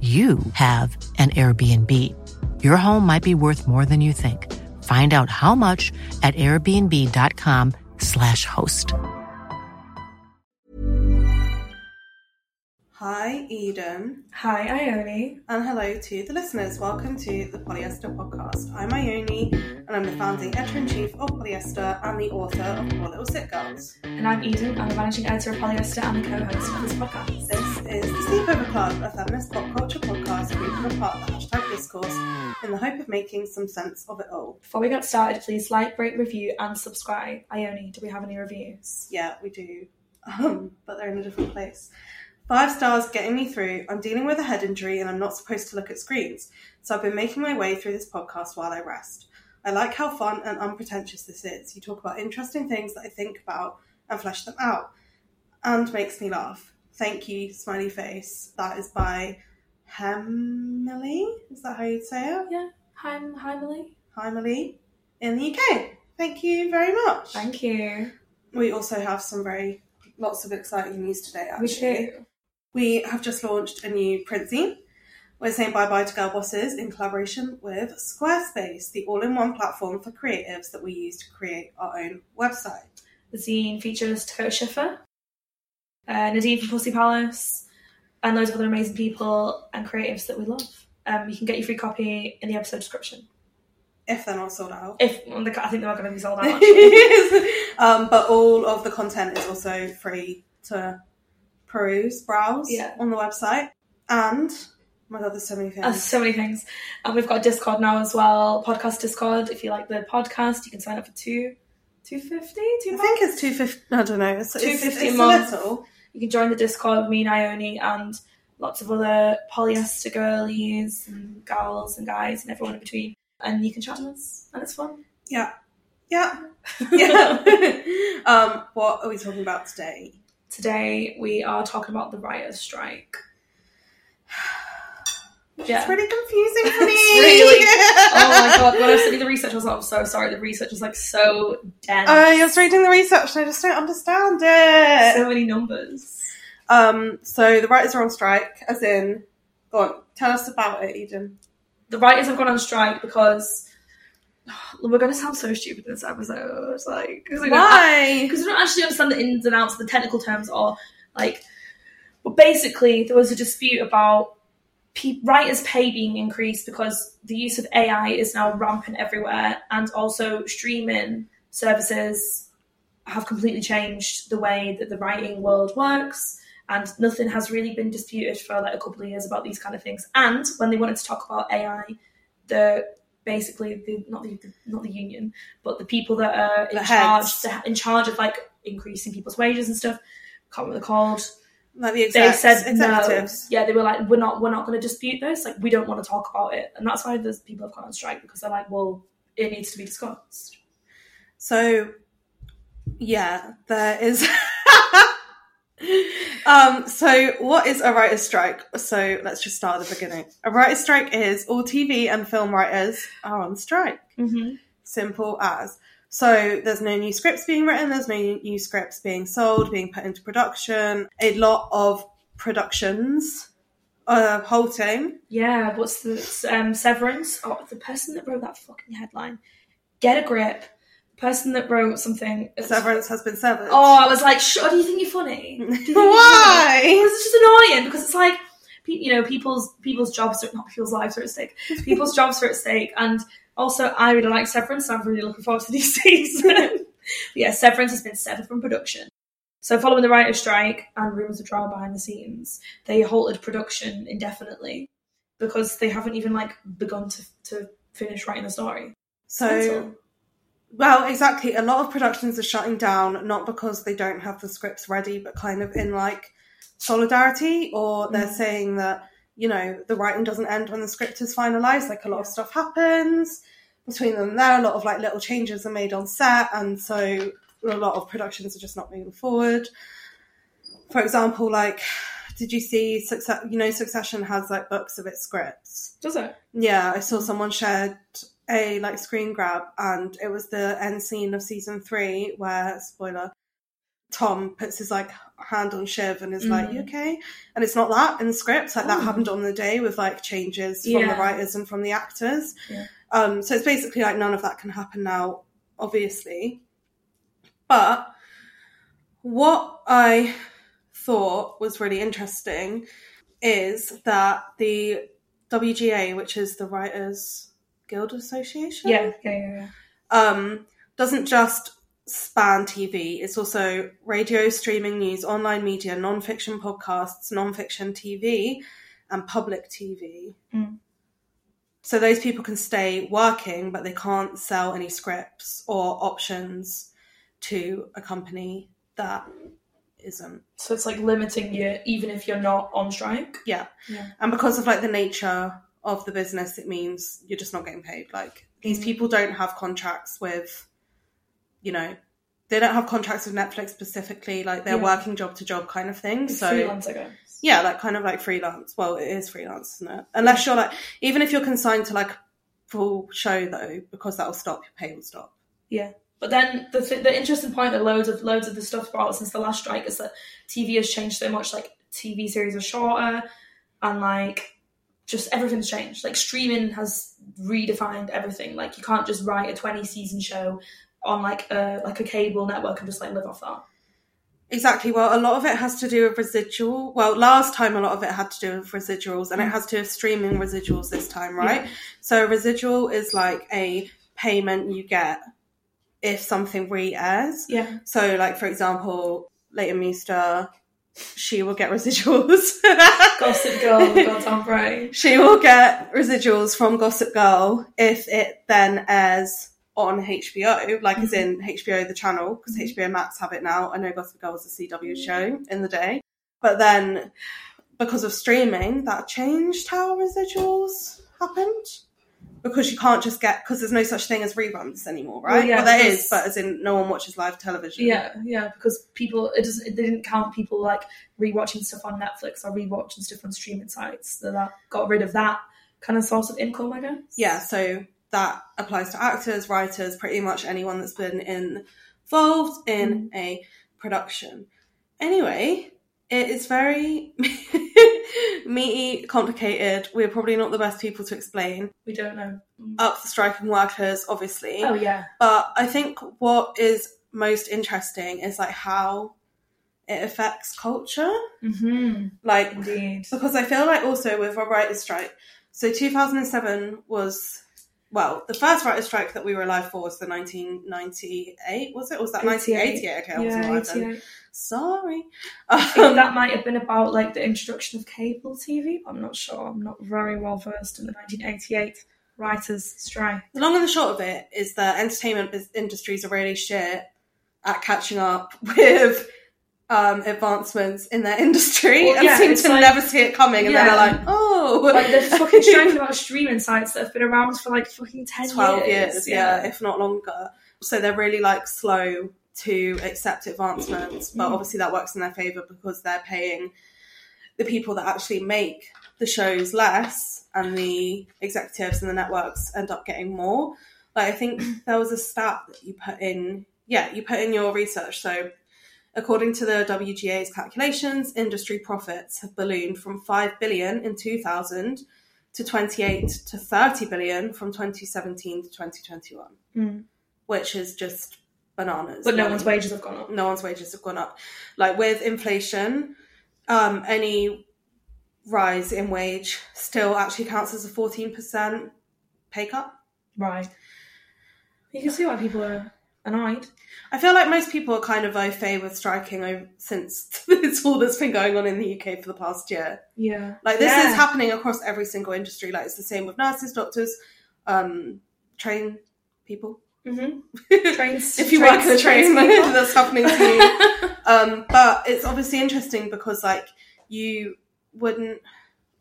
you have an Airbnb. Your home might be worth more than you think. Find out how much at airbnb.com/slash host. Hi, Eden. Hi, Ione. And hello to the listeners. Welcome to the Polyester Podcast. I'm Ione, and I'm the founding editor in chief of Polyester and the author of Poor Little Sick Girls. And I'm Eden. I'm the managing editor of Polyester and the co host of this podcast. Is the Sleepover Club, a feminist pop culture podcast where we come apart the hashtag discourse in the hope of making some sense of it all. Before we get started, please like, rate, review, and subscribe. Ione, do we have any reviews? Yeah, we do. Um, but they're in a different place. Five stars getting me through. I'm dealing with a head injury and I'm not supposed to look at screens, so I've been making my way through this podcast while I rest. I like how fun and unpretentious this is. You talk about interesting things that I think about and flesh them out, and makes me laugh. Thank you, smiley face. That is by Hemily. Is that how you'd say it? Yeah. Hi, hi, Millie. In the UK. Thank you very much. Thank you. We also have some very lots of exciting news today. We Actually, do. we have just launched a new print zine. We're saying bye bye to girl bosses in collaboration with Squarespace, the all in one platform for creatives that we use to create our own website. The zine features Dakota Schiffer, uh, Nadine from Pussy Palace, and loads of other amazing people and creatives that we love. Um, you can get your free copy in the episode description. If they're not sold out. If I think they're going to be sold out. Um, but all of the content is also free to peruse, browse Yeah. on the website. And, oh my god, there's so many things. There's so many things. And we've got Discord now as well. Podcast Discord. If you like the podcast, you can sign up for two, two fifty, two. I think it's 250, I don't know. It's, it's, 250 it's a month. a little. You can join the Discord with me and Ione and lots of other polyester girlies and gals and guys and everyone in between. And you can chat with us, and it's fun. Yeah. Yeah. Yeah. um, what are we talking about today? Today we are talking about the writers' strike. It's Yeah. really confusing for me. It's really- Oh my god! When I was studying the research, I was like, "I'm so sorry." The research was like so dense. I was reading the research and I just don't understand it. so many numbers. um, so the writers are on strike, as in, go on, tell us about it, Eden. the writers have gone on strike because we're going to sound so stupid in this episode. It's like because Why? because we don't actually understand the ins and outs of the technical terms or like. But basically, there was a dispute about pe- writers' pay being increased because the use of AI is now rampant everywhere, and also streaming services have completely changed the way that the writing world works. And nothing has really been disputed for like a couple of years about these kind of things. And when they wanted to talk about AI, the basically the not the not the union, but the people that are in charge in charge of like increasing people's wages and stuff. Can't remember they're called Like the they said executives. no. Yeah, they were like, we're not, we're not going to dispute this. Like, we don't want to talk about it, and that's why there's people have gone on strike because they're like, well, it needs to be discussed. So, yeah, there is. um, so, what is a writer's strike? So, let's just start at the beginning. A writer's strike is all TV and film writers are on strike. Mm-hmm. Simple as. So, there's no new scripts being written, there's no new scripts being sold, being put into production. A lot of productions are halting. Yeah, what's the um, Severance? Oh, the person that wrote that fucking headline. Get a grip. Person that wrote something. Severance has been severed. Oh, I was like, sure. Do you think you're funny? You think you're funny? Why? Because it's just annoying because it's like you know people's people's jobs are not people's lives are at stake. People's jobs are at stake, and also I really like Severance. I'm really looking forward to these season. yeah, Severance has been severed from production. So, following the writer's strike and rumours of drama behind the scenes, they halted production indefinitely because they haven't even like begun to, to finish writing the story. So, Mental. well, exactly. A lot of productions are shutting down not because they don't have the scripts ready, but kind of in like solidarity, or they're Mm. saying that you know the writing doesn't end when the script is finalized. Like a lot of stuff happens between them. There, a lot of like little changes are made on set, and so a lot of productions are just not moving forward. For example, like. Did you see Success? You know, Succession has like books of its scripts. Does it? Yeah, I saw someone shared a like screen grab, and it was the end scene of season three where spoiler, Tom puts his like hand on Shiv and is like, Mm. "You okay?" And it's not that in the script. Like that Oh. happened on the day with like changes from Yeah. the writers and from the actors. Yeah. Um, so it's basically like none of that can happen now, obviously. But what I thought was really interesting is that the WGA, which is the Writers Guild Association, Yeah, yeah, yeah, yeah. um, doesn't just span TV. It's also radio, streaming news, online media, non-fiction podcasts, non-fiction TV, and public TV. Mm. So those people can stay working, but they can't sell any scripts or options to a company that isn't. So it's like limiting you, even if you're not on strike. Yeah. Yeah. And because of like the nature of the business, it means you're just not getting paid. Like these Mm. people don't have contracts with, you know, they don't have contracts with Netflix specifically. Like they're Yeah. working job to job kind of thing. So freelance, I guess. yeah, like kind of like freelance. Well, it is freelance, isn't it? Unless you're like, even if you're consigned to like full show though, because that'll stop, your pay will stop. Yeah. But then the th- the interesting point that loads of loads of the stuff brought since the last strike is that TV has changed so much. Like TV series are shorter, and like just everything's changed. Like streaming has redefined everything. Like you can't just write a twenty season show on like a like a cable network and just like live off that. Exactly. Well, a lot of it has to do with residual. Well, last time a lot of it had to do with residuals, and it mm. has to do with streaming residuals this time, right? Yeah. So, residual is like a payment you get if something re airs. Yeah. So, like for example, Leighton Meester, she will get residuals. Gossip Girl, on Bray. she will get residuals from Gossip Girl if it then airs on HBO, like as mm-hmm. in HBO the channel, because HBO mm-hmm. Max have it now. I know Gossip Girl was a CW show in the day, but then because of streaming, that changed how residuals happened. Because you can't just get because there's no such thing as reruns anymore, right? Well, yeah, well, there because- is, but as in no one watches live television. Yeah, yeah, because people it doesn't they didn't count people like rewatching stuff on Netflix or rewatching stuff on streaming sites. So that got rid of that kind of source of income, I guess. yeah, so that applies to actors, writers, pretty much anyone that's been involved in a production. Anyway, it is very meaty, complicated. We're probably not the best people to explain. We don't know. Up the striking workers, obviously. Oh yeah. But I think what is most interesting is like how it affects culture. Mm-hmm. Like Indeed. because I feel like also with a writer's strike, so 2007 was, well, the first writer's strike that we were alive for was the 1998, was it? Was that 1988? Okay, I wasn't Yeah, alive then. Sorry. Um, that might have been about like the introduction of cable TV. I'm not sure. I'm not very well versed in the 1988 writers' strike. the long and the short of it is that entertainment industries are really shit at catching up with um, advancements in their industry Well, and yeah, seem to like- never see it coming and then Yeah. are like, oh. Like they're fucking striking about streaming sites that have been around for like fucking 10 12 years. years, yeah. if not longer. So they're really like slow to accept advancements, but Mm. obviously that works in their favour because they're paying the people that actually make the shows less and the executives and the networks end up getting more. Like I think there was a stat that you put in yeah, you put in your research. So according to the WGA's calculations, industry profits have ballooned from 5 billion in 2000 to 28 to 30 billion from 2017 to 2021, Mm. which is just bananas. But no one's wages have gone up. no one's wages have gone up. Like with inflation, um, any rise in wage still actually counts as a 14% pay cut. Right. You can see why people are annoyed. I feel like most people are kind of au fait with striking over, since it's all that's been going on in the UK for the past year. Yeah. Like this Yeah. is happening across every single industry. Like it's the same with nurses, doctors, um, train people. Mm-hmm. Trains. if you trains- work in a train, that's happening to you. um, but it's obviously interesting because like you wouldn't.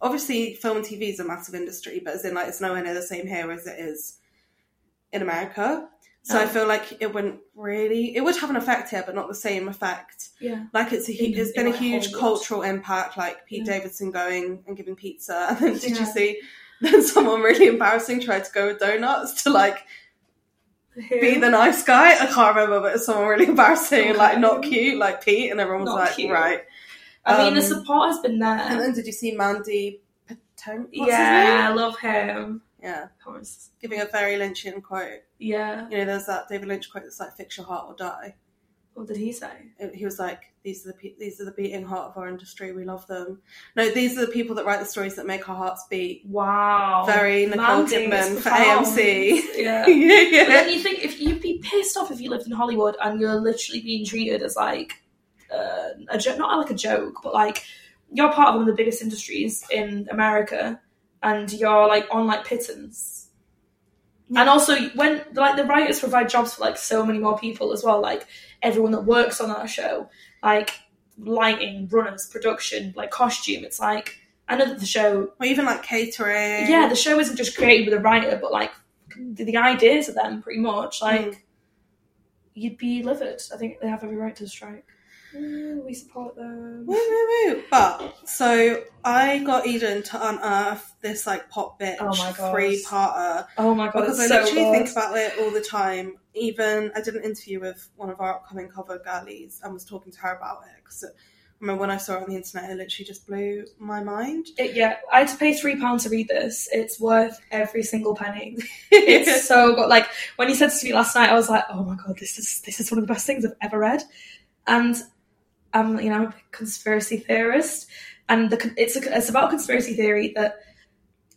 Obviously, film and TV is a massive industry, but as in like it's nowhere near the same here as it is in America. So I Oh. feel like it wouldn't really. It would have an effect here, but not the same effect. yeah. Like it's a In- it's been a huge cultural impact. Like Pete Yeah. Davidson going and giving pizza, and then did Yeah. you see? Then someone really embarrassing tried to go with donuts to like be the nice guy. I can't remember, but it's someone really embarrassing and like not cute, like Pete, and everyone was Not like, cute. right. I mean, the Um, support has been there. And then did you see Mandy? What's yeah, I love him. Yeah, giving a very Lynchian quote. Yeah. You know, there's that David Lynch quote that's like, "Fix your heart or die." What did he say? He was like, "These are the these are the beating heart of our industry. We love them." No, these are the people that write the stories that make our hearts beat. Wow. Very Nicole Kidman for. AMC. Yeah. yeah, But yeah. then you think if you'd be pissed off if you lived in Hollywood and you're literally being treated as like uh, a joke, not like a joke, but like you're part of one of the biggest industries in America, and you're like on like pittance. And also, when like the writers provide jobs for like so many more people as well, like everyone that works on that show, like lighting, runners, production, like costume. It's like I know that the show Or even like catering. yeah, the show isn't just created with a writer, but like the, the ideas of them pretty much. Like Mm. you'd be livid. I think they have every right to strike. Mm, we support them. Woo, woo, woo. But so I got Eden to unearth this like Popbitch Oh my three parter Oh my god, because I so literally good. think about it all the time. Even I did an interview with one of our upcoming cover girlies and was talking to her about it because I remember when I saw it on the internet, it literally just blew my mind. It- yeah, I had to pay three pounds to read this. It's worth every single penny. It's so good. Like when he said this to me last night, I was like, "Oh my god, this is this is one of the best things I've ever read." And I'm, you know, I'm a conspiracy theorist, and the, it's a, it's about conspiracy theory that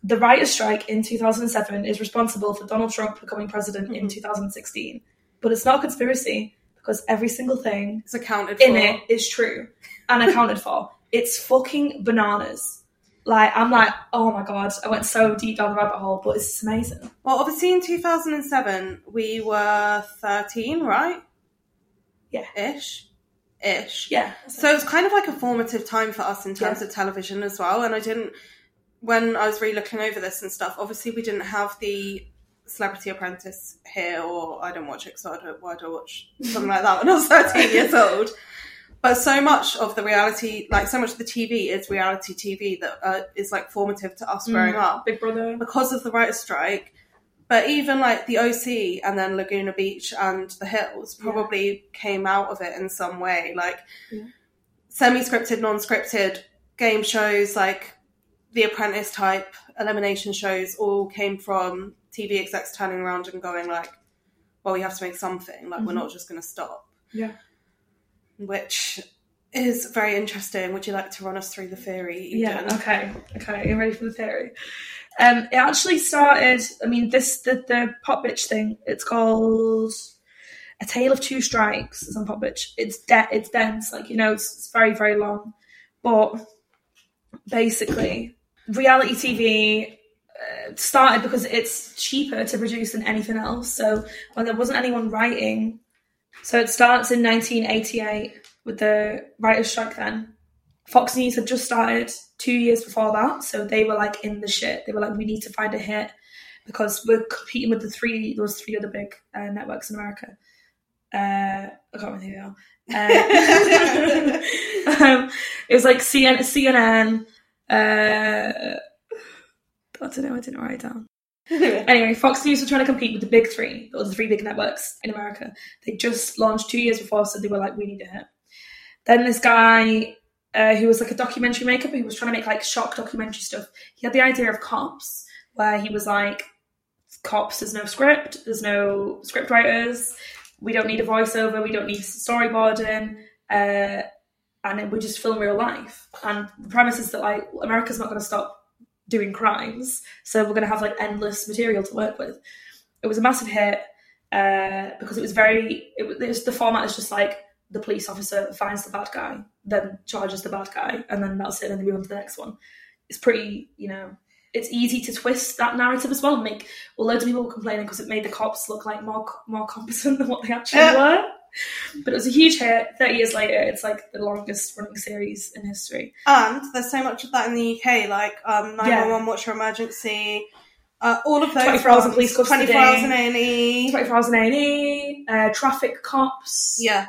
the writers' strike in 2007 is responsible for Donald Trump becoming president in Mhm. 2016. But it's not a conspiracy because every single thing it's accounted in for. it is true and accounted for. It's fucking bananas. Like I'm like, oh my god, I went so deep down the rabbit hole, but it's amazing. Well, obviously in 2007 we were 13, right? Yeah. Ish. Ish. Yeah. So it's kind of like a formative time for us in terms Yeah. of television as well. And I didn't, when I was really looking over this and stuff, obviously we didn't have the Celebrity Apprentice here, or I don't watch it because I don't, why do I watch something like that when I was 13 years old? But so much of the reality, like so much of the TV is reality TV that uh, is like formative to us growing Mm. up Big Brother. because of the writer's strike. But even like the OC and then Laguna Beach and the Hills Yeah. probably came out of it in some way. Like Yeah. semi scripted, non scripted game shows, like The Apprentice type elimination shows, all came from TV execs turning around and going like, well, we have to make something. Like, we're Mhm. not just going to stop. Yeah. Which is very interesting. Would you like to run us through the theory? Eden? Yeah. Okay. Okay. You ready for the theory? Um, it actually started. I mean, this the the Popbitch thing. It's called a tale of two strikes. It's on Popbitch. It's de- It's dense. Like you know, it's, it's very very long. But basically, reality TV uh, started because it's cheaper to produce than anything else. So when there wasn't anyone writing, so it starts in 1988 with the writers' strike. Then Fox News had just started two years before that, so they were like in the shit. They were like, we need to find a hit because we're competing with the three. those three other big uh, networks in America. Uh, I can't remember who they are. Uh, um, it was like CN- CNN. Uh, I don't know. I didn't write it down. Anyway, Fox News were trying to compete with the big three, or the three big networks in America. They just launched two years before, so they were like, we need a hit. Then this guy uh, who was like a documentary maker, but he was trying to make like shock documentary stuff. He had the idea of Cops, where he was like, Cops, there's no script, there's no script writers, we don't need a voiceover, we don't need storyboarding. Uh, and we just film real life. And the premise is that like America's not going to stop doing crimes, so we're going to have like endless material to work with. It was a massive hit uh, because it was very. It, it was the format is just like the police officer finds the bad guy, then charges the bad guy, and then that's it, and then we move on to the next one. It's pretty, you know. It's easy to twist that narrative as well and make. Well, loads of people were complaining because it made the cops look like more more competent than what they actually Yeah. were. But it was a huge hit. Thirty years later, it's like the longest running series in history. And there's so much of that in the UK, like um, 911 Watch Your Emergency, uh, all of those. 24 Hours in Police Custody. 24 Hours in A&E. Twenty four hours in A and E, uh, traffic cops. Yeah,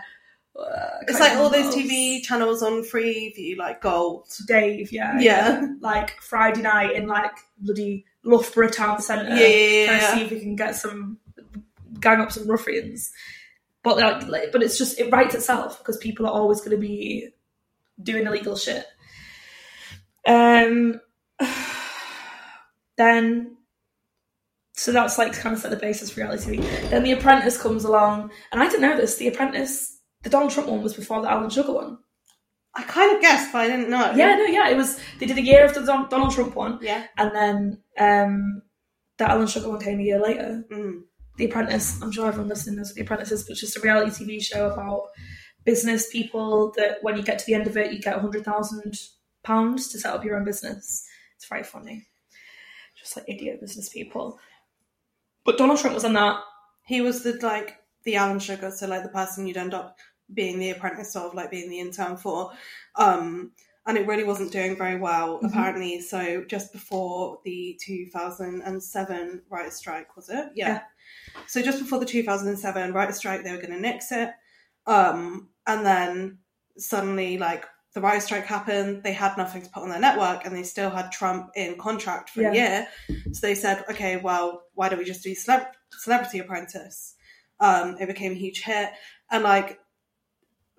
uh, it's like all those TV channels on Freeview, like Gold. Dave, yeah, Yeah. like Friday night in like bloody Loughborough town centre, Yeah, yeah, trying to see if we can get some gang up some ruffians. But like, like, but it's just it writes itself because people are always going to be doing illegal shit. Um, then, so that's like to kind of set the basis for reality TV. Then The Apprentice comes along, and I didn't know this. The Apprentice, the Donald Trump one was before the Alan Sugar one. I kind of guessed, but I didn't know. Yeah, no, yeah, it was. They did a year of the Don- Donald Trump one, Yeah. and then um, the Alan Sugar one came a year later. Mm. The Apprentice. I'm sure everyone listening knows what The Apprentice is, but it's just a reality TV show about business people that when you get to the end of it, you get hundred thousand pounds to set up your own business. It's very funny, just like idiot business people. But Donald Trump was on that. He was the like the Alan Sugar, so like the person you'd end up being the apprentice of, like being the intern for. Um, and it really wasn't doing very well, Mhm. apparently. So just before the 2007 writer's strike, was it? Yeah. So just before the 2007 writer's strike, they were going to nix it. Um, and then suddenly, like the writer's strike happened, they had nothing to put on their network, and they still had Trump in contract for a year. So they said, okay, well, why don't we just do Celeb- Celebrity Apprentice? Um, it became a huge hit, and like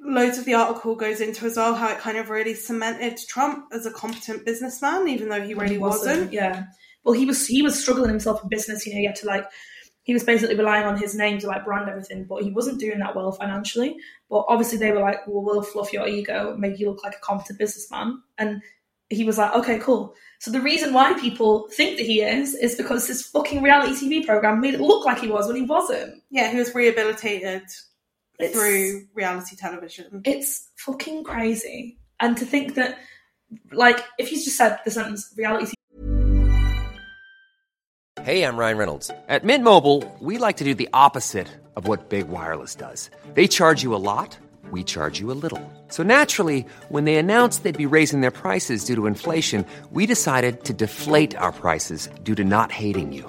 loads of the article goes into as well how it kind of really cemented Trump as a competent businessman, even though he really wasn't. Yeah. Well, he was he was struggling himself in business. You know, he had to like he was basically relying on his name to like brand everything, but he wasn't doing that well financially. But obviously, they were like, "Well, we'll fluff your ego, make you look like a competent businessman," and he was like, "Okay, cool." So the reason why people think that he is is because this fucking reality TV program made it look like he was when he wasn't. Yeah, he was rehabilitated It's- through reality television. It's fucking crazy, and to think that, like, if he's just said the sentence "reality Hey, I'm Ryan Reynolds. At Mint Mobile, we like to do the opposite of what Big Wireless does. They charge you a lot, we charge you a little. So naturally, when they announced they'd be raising their prices due to inflation, we decided to deflate our prices due to not hating you.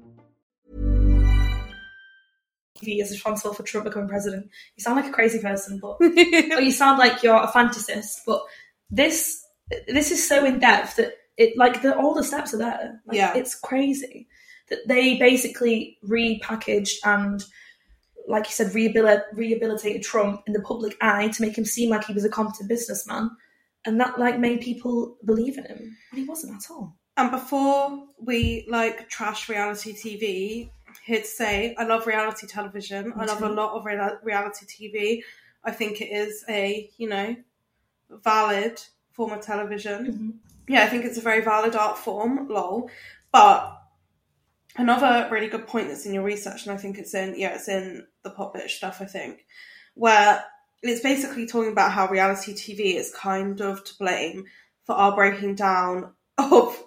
TV is responsible for Trump becoming president. You sound like a crazy person, but or you sound like you're a fantasist. But this this is so in depth that it like the all the steps are there. Like, Yeah. it's crazy that they basically repackaged and. Like you said, rehabil- rehabilitated Trump in the public eye to make him seem like he was a competent businessman, and that like made people believe in him when he wasn't at all. And before we like trash reality TV, here to say I love reality television. I love a lot of rea- reality TV. I think it is a you know valid form of television. Mhm. Yeah, I think it's a very valid art form, lol. But another really good point that's in your research, and I think it's in, yeah, it's in the Popbitch stuff, I think, where it's basically talking about how reality TV is kind of to blame for our breaking down of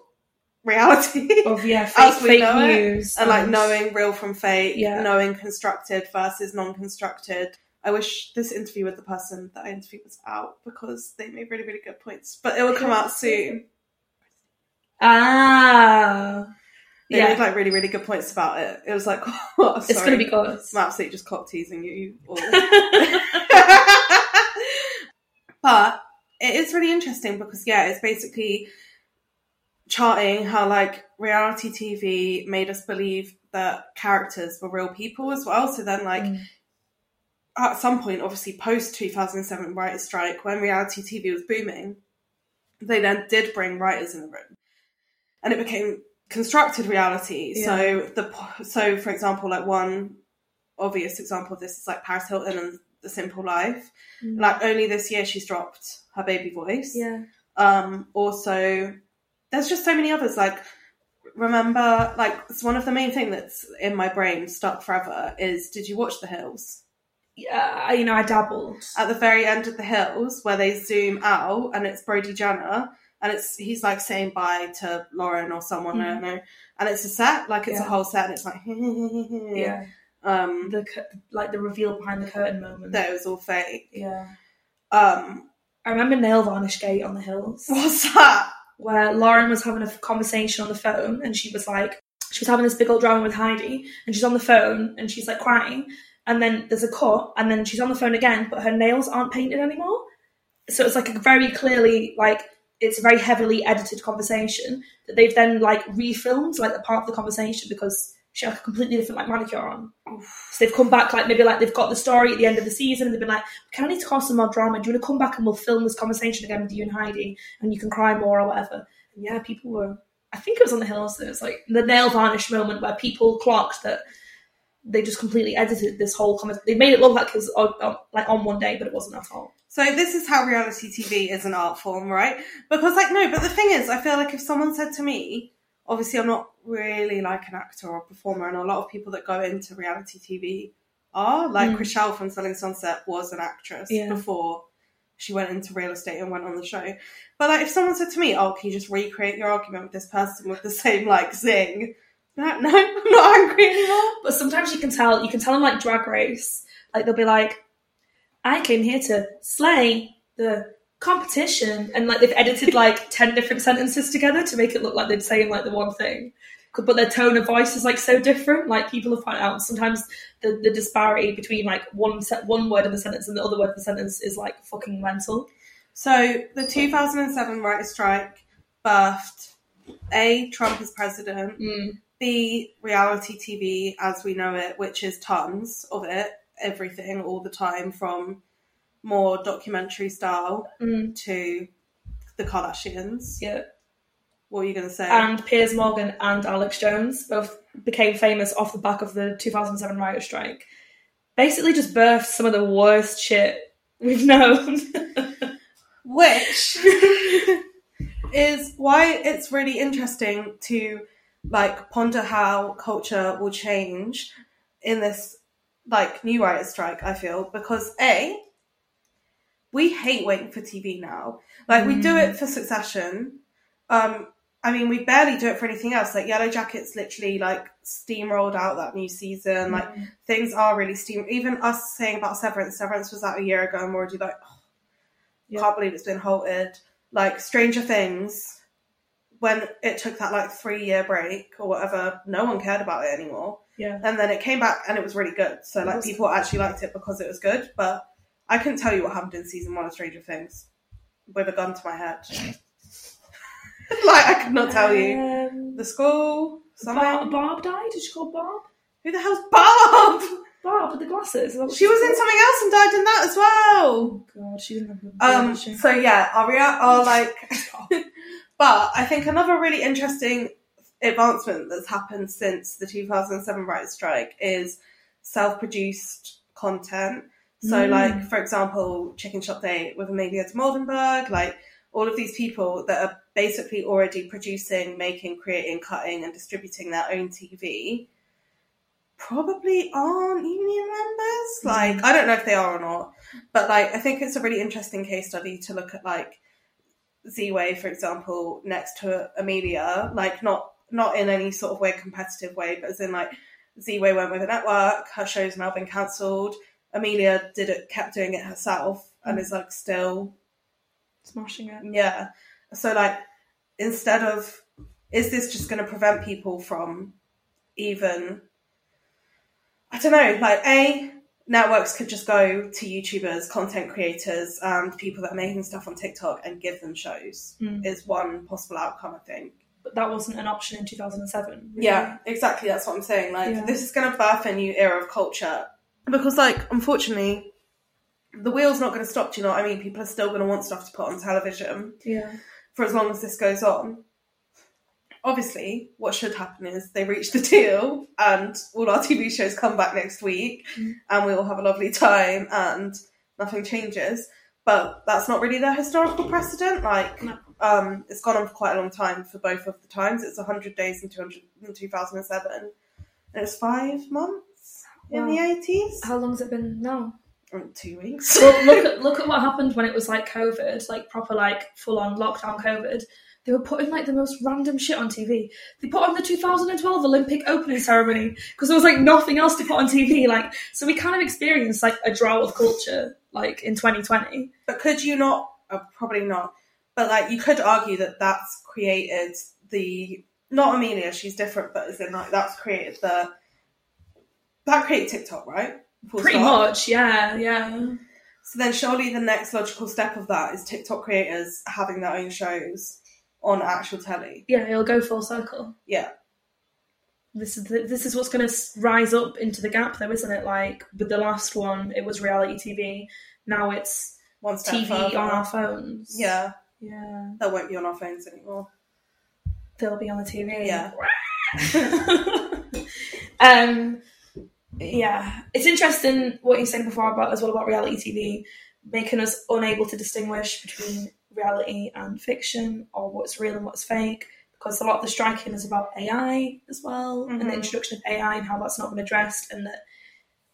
reality. Of yeah, As fake, fake know it, news and like knowing real from fake, Yeah. knowing constructed versus non-constructed. I wish this interview with the person that I interviewed was out because they made really, really good points. But it will come out soon. Ah, They yeah, made like really, really good points about it. It was like, oh, it's gonna be good. I'm absolutely just cock teasing you all. but it is really interesting because yeah, it's basically charting how like reality TV made us believe that characters were real people as well. So then like Mm. at some point, obviously post 2007 writers strike, when reality TV was booming, they then did bring writers in the room, and it became constructed reality. So the so for example, like one obvious example of this is like Paris Hilton and The Simple Life. Mm. Like only this year she's dropped her baby voice. yeah, Um, also, there's just so many others. Like, remember, like, it's one of the main thing that's in my brain stuck forever is Did you watch The Hills? yeah. You know, I dabbled. At the very end of The Hills, where they zoom out and it's Brody Jenner, and it's he's like saying bye to Lauren or someone, I don't know, and it's a set, like it's a whole set, and it's like, yeah, um, the like the reveal behind the curtain moment. that was all fake. Yeah, Um, I remember nail varnish gate on the hills. what's that? Where Lauren was having a conversation on the phone and she was like, she was having this big old drama with Heidi and she's on the phone and she's like crying. And then there's a cut and then she's on the phone again, but her nails aren't painted anymore. So it's like a very clearly, like, it's a very heavily edited conversation that they've then like refilmed, like the part of the conversation because she had a completely different like manicure on. So they've come back like maybe like they've got the story at the end of the season and they've been like, can I need to cause some more drama? Do you want to come back and we'll film this conversation again with you and Heidi and you can cry more or whatever? And yeah, people were. I think it was on the hills. It was like the nail varnish moment where people clocked that they just completely edited this whole conversation. They made it look like it was on, on, like on one day, but it wasn't at all. So this is how reality TV is an art form, right? Because like no, but the thing is, I feel like if someone said to me, obviously I'm not really like an actor or a performer, and a lot of people that go into reality TV are like Mm. Chrishell from Selling Sunset was an actress Yeah. before she went into real estate and went on the show. But like if someone said to me, "Oh, can you just recreate your argument with this person with the same like zing?" No, no, I'm not angry anymore. But sometimes you can tell, you can tell them like drag race. Like they'll be like, I came here to slay the competition. And like they've edited like 10 different sentences together to make it look like they're saying like the one thing. But their tone of voice is like so different. Like people have found out sometimes the, the disparity between like one set, one word in the sentence and the other word in the sentence is like fucking mental. So the 2007 writer's strike birthed a Trump as president. Mm. B reality TV as we know it, which is tons of it, everything all the time from more documentary style Mm. to the Kardashians. Yeah. What are you going to say? and Piers Morgan and Alex Jones both became famous off the back of the 2007 writer's strike. Basically, just birthed some of the worst shit we've known. which is why it's really interesting to like ponder how culture will change in this like new writer's strike i feel because a we hate waiting for tv now. Like we do it for succession. Um i mean we barely do it for anything else. Like Yellowjackets literally like steamrolled out that new season. Like things are really steam even us saying about severance severance was out a year ago and we're already like oh, Yeah. can't believe it's been halted. Like stranger things when it took that like three year break or whatever no one cared about it anymore. Yeah. and then it came back and it was really good. So like people actually liked it because it was good but i couldn't tell you what happened in season one of stranger things with a gun to my head like i could not tell you Um, the school someone Barb died? Did she call Barb? who the hell's barb Barb with the glasses. She was in something else and died in that as well God, she didn't have a Um, she? so yeah, our rea- are like, but I think another really interesting advancement that's happened since the 2007 writers' strike is self-produced content. So, hmm. like for example, Chicken Shop Date with Amelia Dimoldenberg, like all of these people that are basically already producing, making, creating, cutting, and distributing their own TV probably aren't union members. Hmm. Like, I don't know if they are or not, but like, I think it's a really interesting case study to look at, like, Z-Way, for example, next to Amelia, like, not not in any sort of way competitive way, but as in like Z-Way went with a network, her show's now been cancelled. Amelia did it, kept doing it herself, and is like still Smashing it. yeah. So like instead of is this just going to prevent people from even I don't know, like a networks could just go to YouTubers, content creators, and people that are making stuff on TikTok and give them shows. Mm. Is one possible outcome, I think. But that wasn't an option in 2007. really. Yeah, exactly. That's what I'm saying. Like, Yeah. this is going to birth a new era of culture because, like, unfortunately, the wheel's not going to stop. Do you know what I mean? People are still going to want stuff to put on television Yeah. for as long as this goes on. Obviously, what should happen is they reach the deal, and all our TV shows come back next week, and we all have a lovely time, and nothing changes. But that's not really the historical precedent. Like, No. um, it's gone on for quite a long time for both of the times. It's 100 days in, 200, in 2007, and it's five months in the 80s. How long's it been now? Mm, Two weeks. well, look at look at what happened when it was like COVID, like proper like full on lockdown COVID. They were putting like the most random shit on TV. They put on the 2012 Olympic opening ceremony because there was like nothing else to put on TV. Like, so we kind of experienced like a drought of culture, like in 2020. But could you not? Oh, probably not. But like, you could argue that that's created the not Amelia. She's different, but as in like that's created the that created TikTok, right? Full Pretty stop. much, yeah, yeah. So then, surely the next logical step of that is TikTok creators having their own shows on actual telly. Yeah, it'll go full circle. Yeah, This is the, this is what's going to rise up into the gap, though, isn't it? Like with the last one, it was reality TV. Now it's one TV further. on our phones. Yeah, yeah. that won't be on our phones anymore. they'll be on the TV. Yeah. um, yeah, it's interesting what you said before about as well about reality TV making us unable to distinguish between reality and fiction or what's real and what's fake. Because a lot of the striking is about AI as well, and the Mhm. introduction of AI and how that's not been addressed, and that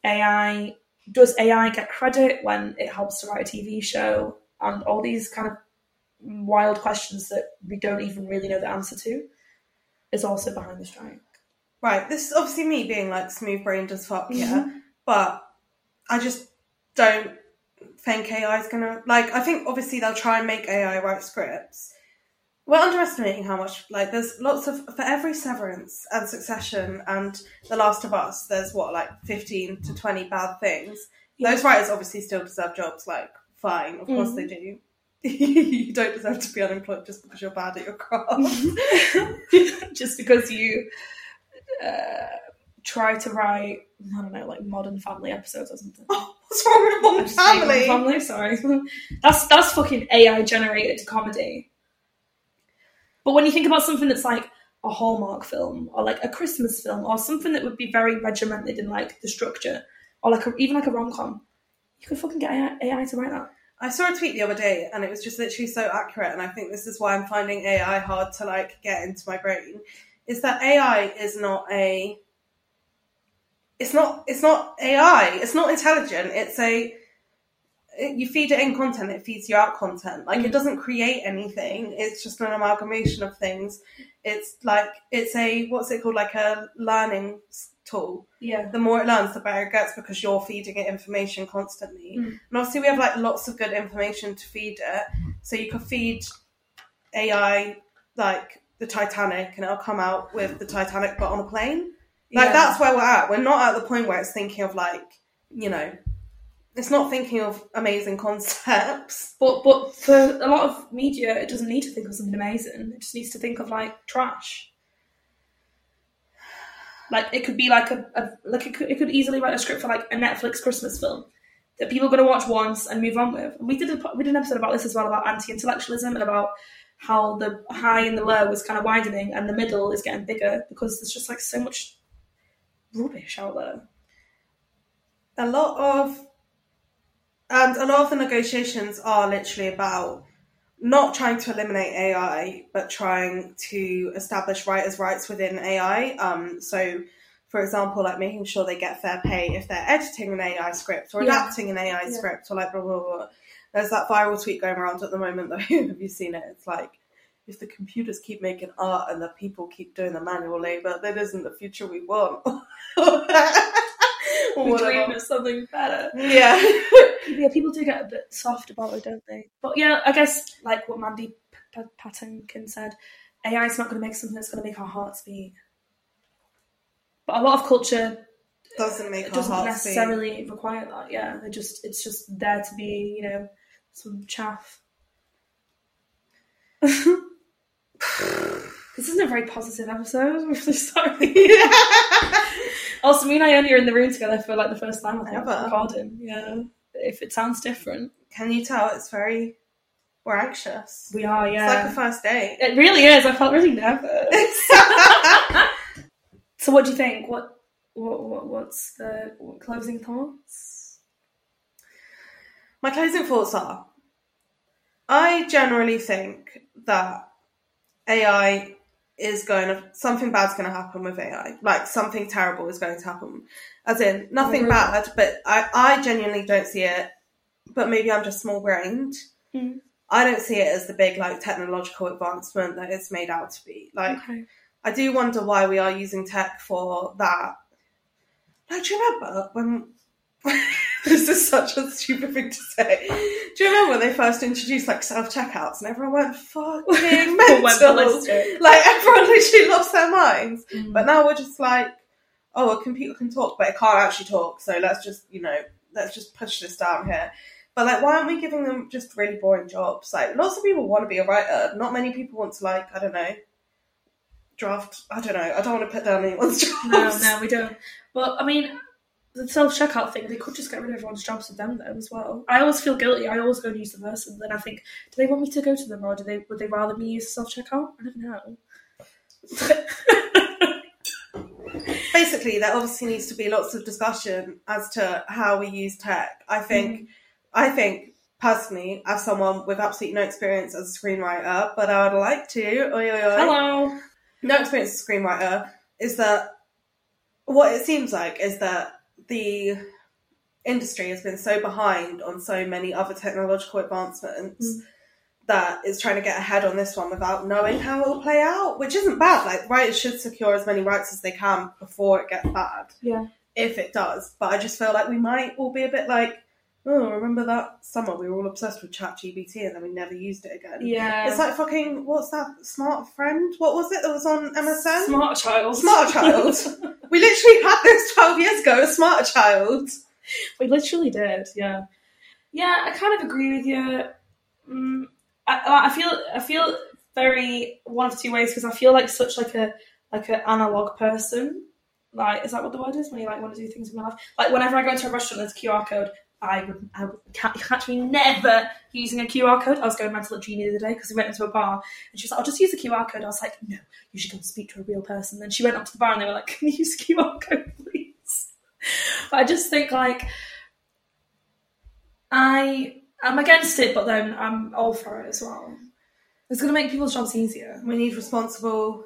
AI does AI get credit when it helps to write a TV show, and all these kind of wild questions that we don't even really know the answer to is also behind the strike. Right, this is obviously me being like smooth brained as fuck, yeah. Mm-hmm. But I just don't think AI is gonna like. I think obviously they'll try and make AI write scripts. We're underestimating how much like there's lots of for every Severance and Succession and The Last of Us. There's what like fifteen to twenty bad things. Those writers obviously still deserve jobs. Like fine, of course they mm-hmm. do. you don't deserve to be unemployed just because you're bad at your craft. Mm-hmm. Just because you uh, try to write, I don't know, like modern family episodes or something. What's wrong with Modern Family? Family, sorry. that's that's fucking AI generated comedy. But when you think about something that's like a Hallmark film or like a Christmas film or something that would be very regimented in like the structure or like a, even like a rom com, you could fucking get AI, AI to write that. I saw a tweet the other day and it was just literally so accurate and I think this is why I'm finding AI hard to like get into my brain is that AI is not a it's not it's not AI it's not intelligent it's a you feed it in content it feeds you out content like it doesn't create anything it's just an amalgamation of things it's like it's a what's it called like a learning tool Yeah. the more it learns, the better it gets because you're feeding it information constantly. Mm. And obviously, we have like lots of good information to feed it. So you could feed AI like the Titanic, and it'll come out with the Titanic but on a plane. Like Yeah. that's where we're at. We're not at the point where it's thinking of like you know, it's not thinking of amazing concepts. But but for a lot of media, it doesn't need to think of something amazing. It just needs to think of like trash. Like it could be like a, a like it could, it could easily write a script for like a Netflix Christmas film that people are going to watch once and move on with. And we did a, we did an episode about this as well about anti-intellectualism and about how the high and the low was kind of widening and the middle is getting bigger because there's just like so much rubbish out there. A lot of And a lot of the negotiations are literally about not trying to eliminate AI, but trying to establish writers' rights within AI. Um, so, for example, like making sure they get fair pay if they're editing an AI script or Yeah. adapting an AI Yeah. script or like blah blah blah. There's that viral tweet going around at the moment though. Have you seen it? It's like if the computers keep making art and the people keep doing the manual labor, that isn't the future we want. We dream of something better. Yeah. yeah, people do get a bit soft about it, don't they? But yeah, I guess like what Mandy P- P- Patinkin said, AI is not going to make something that's going to make our hearts beat. But a lot of culture Doesn't make doesn't beat. necessarily require that. Yeah, they just it's just there to be, you know, some chaff. this isn't a very positive episode. I'm really sorry. also, me and Ione are in the room together for like the first time I think, Ever. recording. Yeah, if it sounds different, Can you tell it's very we're anxious. we are. Yeah, It's like a first date. it really is. I felt really nervous. so, what do you think? What, what, what what's the what closing thoughts? My closing thoughts are I generally think that AI is going to, something bad's going to happen with AI. Like something terrible is going to happen. As in, nothing bad, but I, I genuinely don't see it. But maybe I'm just small brained. Mm. I don't see it as the big like technological advancement that it's made out to be. Like Okay. I do wonder why we are using tech for that. Like, do you remember when? this is such a stupid thing to say. Do you remember when they first introduced like self checkouts and everyone went fucking mental? Went ballistic. like everyone literally lost their minds. Mm. But now we're just like, oh, a computer can talk, but it can't actually talk. So let's just, you know, let's just push this down here. But like, why aren't we giving them just really boring jobs? Like, lots of people want to be a writer. Not many people want to like, I don't know, draft. I don't know. I don't want to put down anyone's jobs. No, no, we don't. But I mean, the self checkout thing, they could just get rid of everyone's jobs with them though as well. I always feel guilty. I always go and use the person. Then I think, do they want me to go to them or do they would they rather me use self checkout? I don't know. Basically, there obviously needs to be lots of discussion as to how we use tech. I think, mm-hmm. I think personally, as someone with absolutely no experience as a screenwriter, but I would like to. Oi, oi, oi. Hello. no experience as a screenwriter is that what it seems like is that the industry has been so behind on so many other technological advancements Mm. that it's trying to get ahead on this one without knowing how it'll play out, which isn't bad. Like writers should secure as many rights as they can before it gets bad, Yeah. if it does. But I just feel like we might all be a bit like, oh, remember that summer we were all obsessed with ChatGPT and then we never used it again. Yeah. It's like fucking what's that smart friend? What was it that was on MSN? smart child. Smart Child. we literally had this twelve years ago. A smarter child. We literally did, yeah. Yeah, I kind of agree with you. Mm, I, I feel I feel very one of two ways because I feel like such like a like an analog person. Like, is that what the word is when you like want to do things in your life? Like, whenever I go into a restaurant, there's a QR code. I would, I would me never using a QR code. I was going mental at Jeannie the other day because we went into a bar and she was like, "I'll just use the QR code." I was like, "No, you should go and speak to a real person." Then she went up to the bar and they were like, "Can you use QR code, please?" But I just think like I'm against it, but then I'm all for it as well. It's going to make people's jobs easier. We need responsible,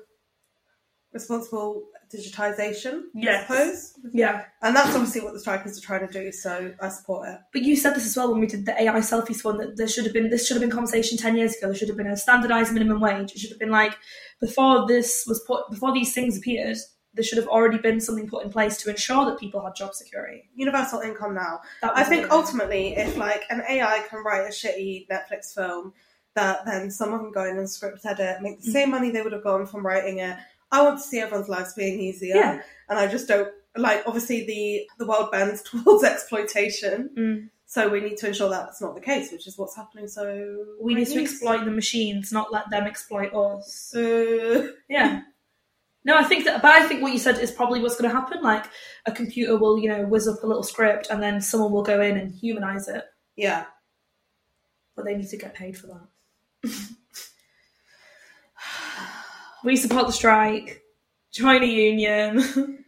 responsible digitization. Yes. I suppose. Yeah, And that's obviously what the strikers are trying to do. So I support it. but you said this as well when we did the AI selfies one that there should have been this should have been conversation ten years ago. There should have been a standardized minimum wage. It should have been like before this was put before these things appeared. There should have already been something put in place to ensure that people had job security. Universal income now. I think ultimately, if like an AI can write a shitty Netflix film, that then someone can go in and script edit, make the mm. same money they would have gone from writing it. I want to see everyone's lives being easier, Yeah. and I just don't like. Obviously, the the world bends towards exploitation, Mm. so we need to ensure that that's not the case, which is what's happening. So We need to exploit the machines, not let them exploit us. Uh, Yeah. No, I think that, but I think what you said is probably what's going to happen. Like a computer will, you know, whiz up a little script, and then someone will go in and humanize it, yeah, but they need to get paid for that. we support the strike. Join a union.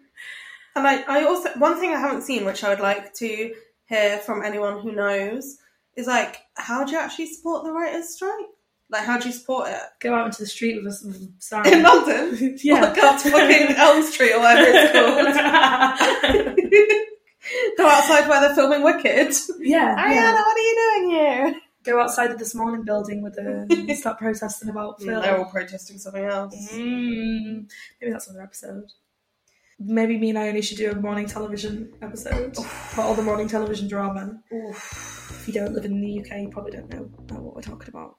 and I, I also one thing I haven't seen, which I would like to hear from anyone who knows is like, how do you actually support the writers' strike? Like, how do you support it? Go out into the street with us and In sign. London? Oh yeah. Like, go up to fucking Elm Street or whatever it's called. go outside where they're filming Wicked. yeah, Ariana, yeah. what are you doing here? Go outside of this morning building with them and start protesting about film. They're all protesting something else. Mm, maybe that's another episode. Maybe me and Ione should do a morning television episode for all the morning television drama. If you don't live in the UK, you probably don't know know what we're talking about.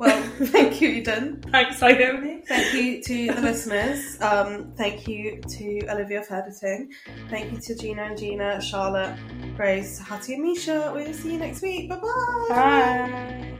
Well, thank you, Eden. Thanks, Ione. Thank you to the listeners. Um, thank you to Olivia for editing. Thank you to Gina and Gina, Charlotte, Grace, Hattie and Misha. We'll see you next week. Bye-bye. Bye.